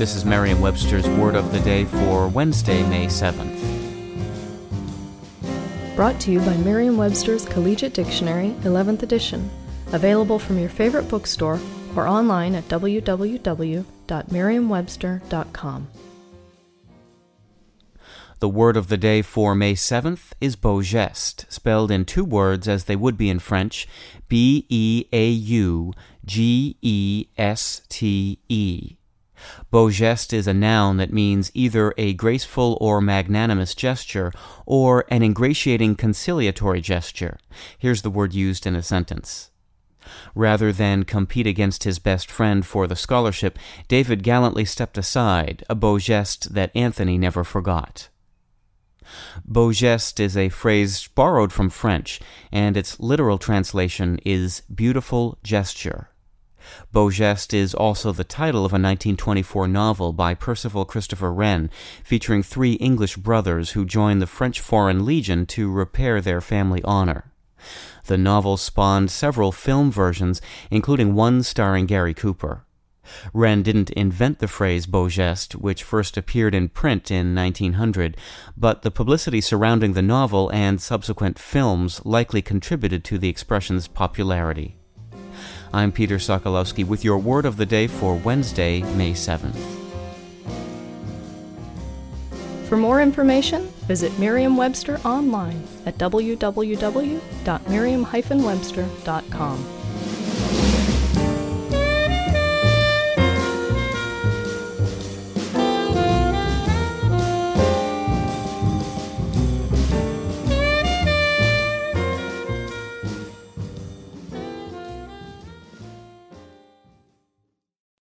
This is Merriam Webster's Word of the Day for Wednesday, May 7th. Brought to you by Merriam Webster's Collegiate Dictionary, 11th edition. Available from your favorite bookstore or online at www.merriam-webster.com. The word of the day for May 7th is beau geste, spelled in two words as they would be in French B E A U G E S T E. Beau geste is a noun that means either a graceful or magnanimous gesture or an ingratiating conciliatory gesture. Here's the word used in a sentence. Rather than compete against his best friend for the scholarship, David gallantly stepped aside, a beau geste that Anthony never forgot. Beau geste is a phrase borrowed from French, and its literal translation is beautiful gesture. Beau geste is also the title of a 1924 novel by Percival Christopher Wren, featuring three English brothers who join the French Foreign Legion to repair their family honor. The novel spawned several film versions, including one starring Gary Cooper. Wren didn't invent the phrase beau geste, which first appeared in print in 1900, but the publicity surrounding the novel and subsequent films likely contributed to the expression's popularity. I'm Peter Sokolowski with your word of the day for Wednesday, May 7th. For more information, visit Merriam Webster online at www.merriam-webster.com.